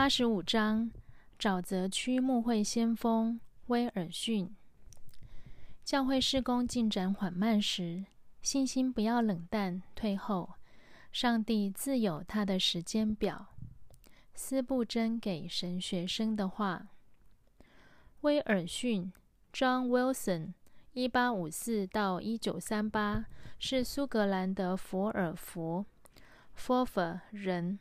八十五章，沼泽区牧会先锋威尔逊。教会施工进展缓慢时，信心不要冷淡退后。上帝自有他的时间表。斯布真给神学生的话：威尔逊 （John Wilson，一八五四到一九三八）是苏格兰的佛尔福 （Forfar） 人。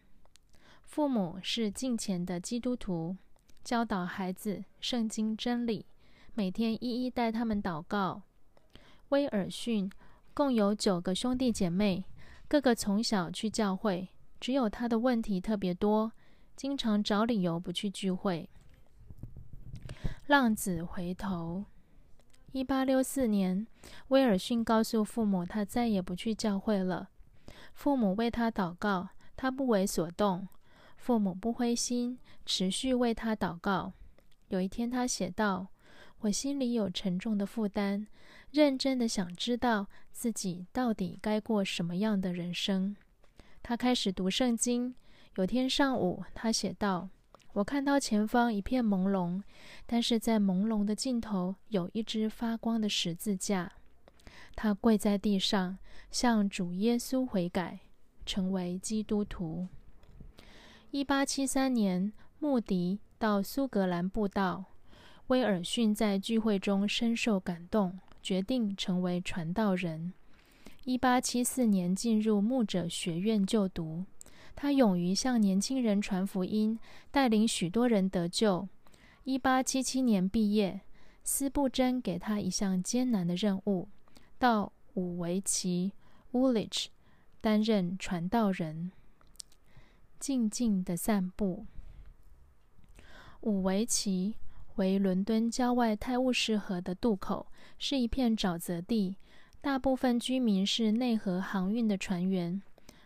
父母是敬虔的基督徒，教导孩子圣经真理，每天一一带他们祷告。威尔逊共有九个兄弟姐妹，个个从小去教会，只有他的问题特别多，经常找理由不去聚会。浪子回头。一八六四年，威尔逊告诉父母，他再也不去教会了。父母为他祷告，他不为所动。父母不灰心，持续为他祷告。有一天，他写道：“我心里有沉重的负担，认真的想知道自己到底该过什么样的人生。”他开始读圣经。有天上午，他写道：“我看到前方一片朦胧，但是在朦胧的尽头有一只发光的十字架。”他跪在地上，向主耶稣悔改，成为基督徒。一八七三年，穆迪到苏格兰布道。威尔逊在聚会中深受感动，决定成为传道人。一八七四年，进入牧者学院就读。他勇于向年轻人传福音，带领许多人得救。一八七七年毕业，斯布真给他一项艰难的任务，到伍维奇 （Woolwich） 担任传道人。静静的散步。伍维奇为伦敦郊外泰晤士河的渡口，是一片沼泽地，大部分居民是内河航运的船员。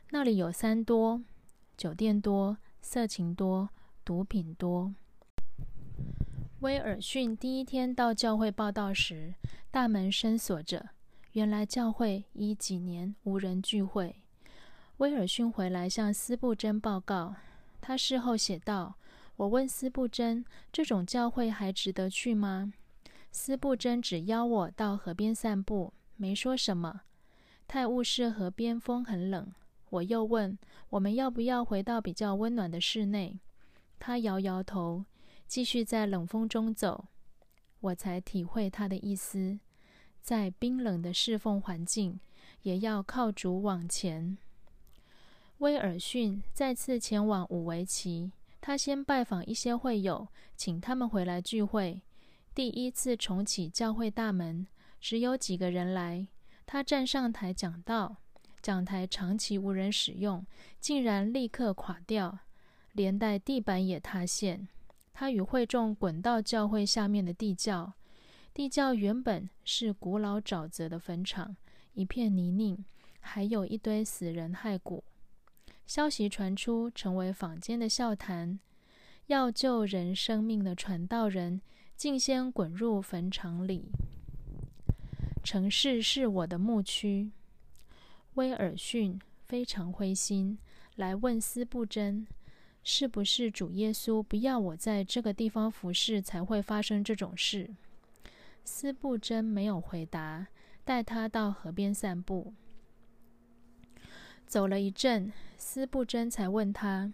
那里有三多：酒店多、色情多、毒品多。威尔逊第一天到教会报道时，大门深锁着，原来教会已几年无人聚会。威尔逊回来向斯布真报告。他事后写道：“我问斯布真，这种教会还值得去吗？”斯布真只邀我到河边散步，没说什么。泰晤士河边风很冷。我又问：“我们要不要回到比较温暖的室内？”他摇摇头，继续在冷风中走。我才体会他的意思：在冰冷的侍奉环境，也要靠主往前。威尔逊再次前往五维奇，他先拜访一些会友，请他们回来聚会。第一次重启教会大门，只有几个人来。他站上台讲道，讲台长期无人使用，竟然立刻垮掉，连带地板也塌陷。他与会众滚到教会下面的地窖，地窖原本是古老沼泽的坟场，一片泥泞，还有一堆死人骸骨。消息传出，成为坊间的笑谈。要救人生命的传道人，竟先滚入坟场里。城市是我的牧区。威尔逊非常灰心，来问斯布真：是不是主耶稣不要我在这个地方服侍，才会发生这种事？斯布真没有回答，带他到河边散步。走了一阵，斯布真才问他：“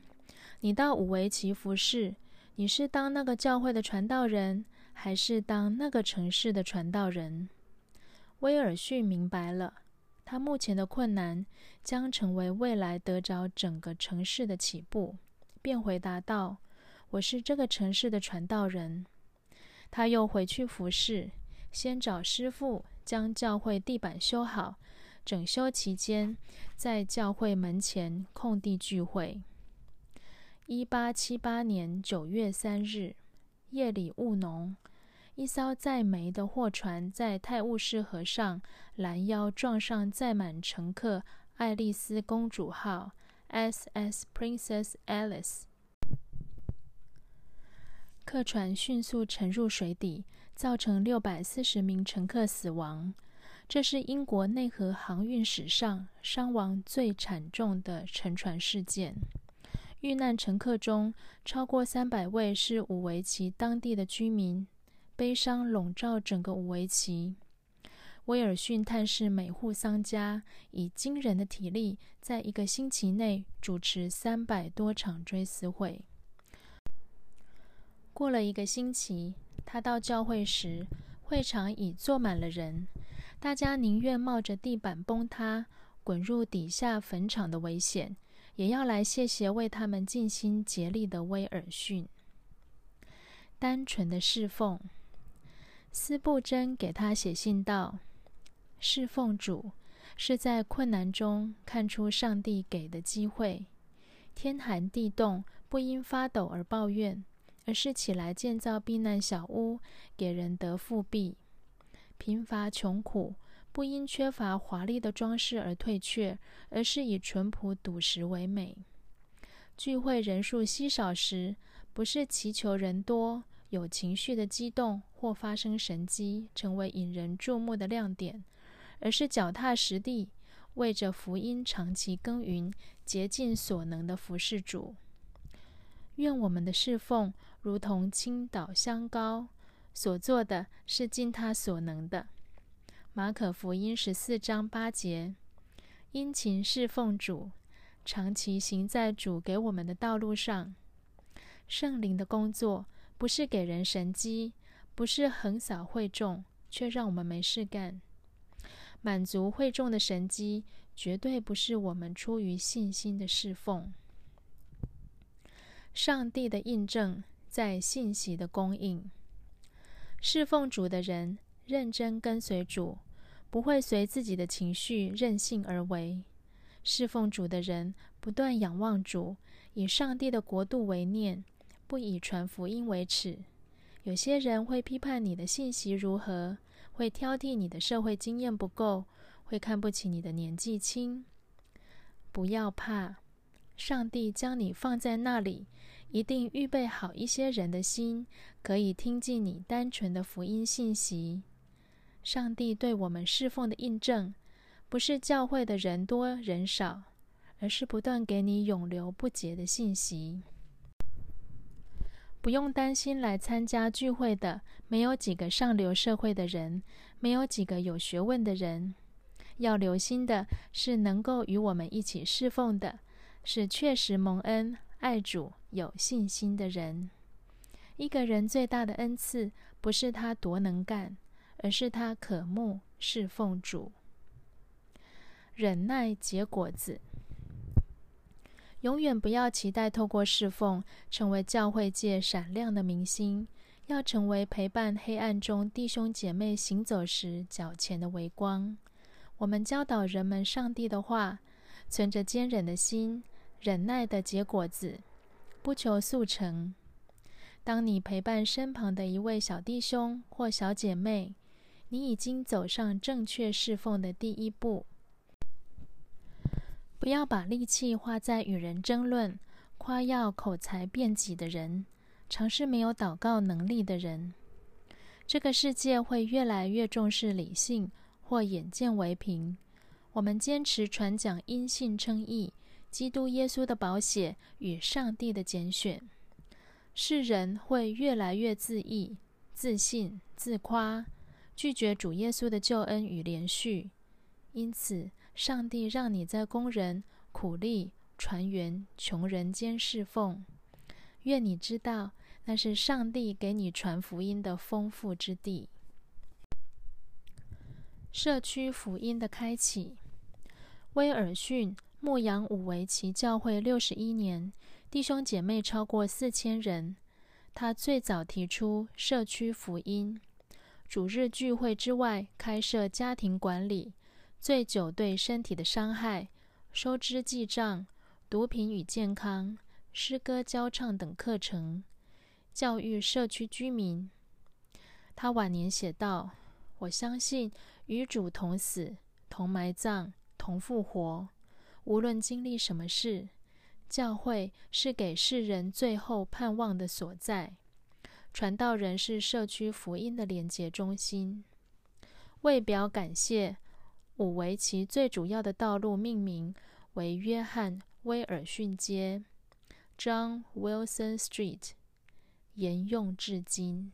你到五维奇服侍，你是当那个教会的传道人，还是当那个城市的传道人？”威尔逊明白了，他目前的困难将成为未来得着整个城市的起步，便回答道：“我是这个城市的传道人。”他又回去服侍，先找师傅将教会地板修好。整修期间，在教会门前空地聚会。一八七八年九月三日，夜里务农，一艘载煤的货船在泰晤士河上拦腰撞上载满乘客“爱丽丝公主号 ”（S.S. Princess Alice）。客船迅速沉入水底，造成六百四十名乘客死亡。这是英国内河航运史上伤亡最惨重的沉船事件。遇难乘客中超过三百位是五维奇当地的居民，悲伤笼罩整个五维奇。威尔逊探视每户丧家，以惊人的体力，在一个星期内主持三百多场追思会。过了一个星期，他到教会时，会场已坐满了人，大家宁愿冒着地板崩塌。滚入底下坟场的危险，也要来谢谢为他们尽心竭力的威尔逊。单纯的侍奉，斯布真给他写信道：“侍奉主是在困难中看出上帝给的机会。天寒地冻，不因发抖而抱怨，而是起来建造避难小屋，给人得复辟。贫乏穷苦。”不因缺乏华丽的装饰而退却，而是以淳朴笃实为美。聚会人数稀少时，不是祈求人多、有情绪的激动或发生神迹成为引人注目的亮点，而是脚踏实地，为着福音长期耕耘，竭尽所能的服侍主。愿我们的侍奉如同倾倒香膏，所做的是尽他所能的。马可福音十四章八节：殷勤侍奉主，长期行在主给我们的道路上。圣灵的工作不是给人神机，不是横扫会众，却让我们没事干。满足会众的神机，绝对不是我们出于信心的侍奉。上帝的印证在信息的供应。侍奉主的人认真跟随主。不会随自己的情绪任性而为。侍奉主的人不断仰望主，以上帝的国度为念，不以传福音为耻。有些人会批判你的信息如何，会挑剔你的社会经验不够，会看不起你的年纪轻。不要怕，上帝将你放在那里，一定预备好一些人的心，可以听进你单纯的福音信息。上帝对我们侍奉的印证，不是教会的人多人少，而是不断给你永留不竭的信息。不用担心来参加聚会的没有几个上流社会的人，没有几个有学问的人。要留心的是，能够与我们一起侍奉的，是确实蒙恩、爱主、有信心的人。一个人最大的恩赐，不是他多能干。而是他渴慕侍奉主，忍耐结果子。永远不要期待透过侍奉成为教会界闪亮的明星，要成为陪伴黑暗中弟兄姐妹行走时脚前的微光。我们教导人们上帝的话，存着坚忍的心，忍耐的结果子，不求速成。当你陪伴身旁的一位小弟兄或小姐妹，你已经走上正确侍奉的第一步。不要把力气花在与人争论、夸耀口才辩己的人，尝试没有祷告能力的人。这个世界会越来越重视理性或眼见为凭。我们坚持传讲因信称义、基督耶稣的宝血与上帝的拣选。世人会越来越自义、自信、自夸。拒绝主耶稣的救恩与连续，因此上帝让你在工人苦力、船员、穷人间侍奉。愿你知道，那是上帝给你传福音的丰富之地。社区福音的开启。威尔逊牧养五维奇教会六十一年，弟兄姐妹超过四千人。他最早提出社区福音。主日聚会之外，开设家庭管理、醉酒对身体的伤害、收支记账、毒品与健康、诗歌教唱等课程，教育社区居民。他晚年写道：“我相信与主同死、同埋葬、同复活。无论经历什么事，教会是给世人最后盼望的所在。”传道人是社区福音的连结中心。为表感谢，五维奇最主要的道路命名为约翰威尔逊街。John Wilson Street，沿用至今。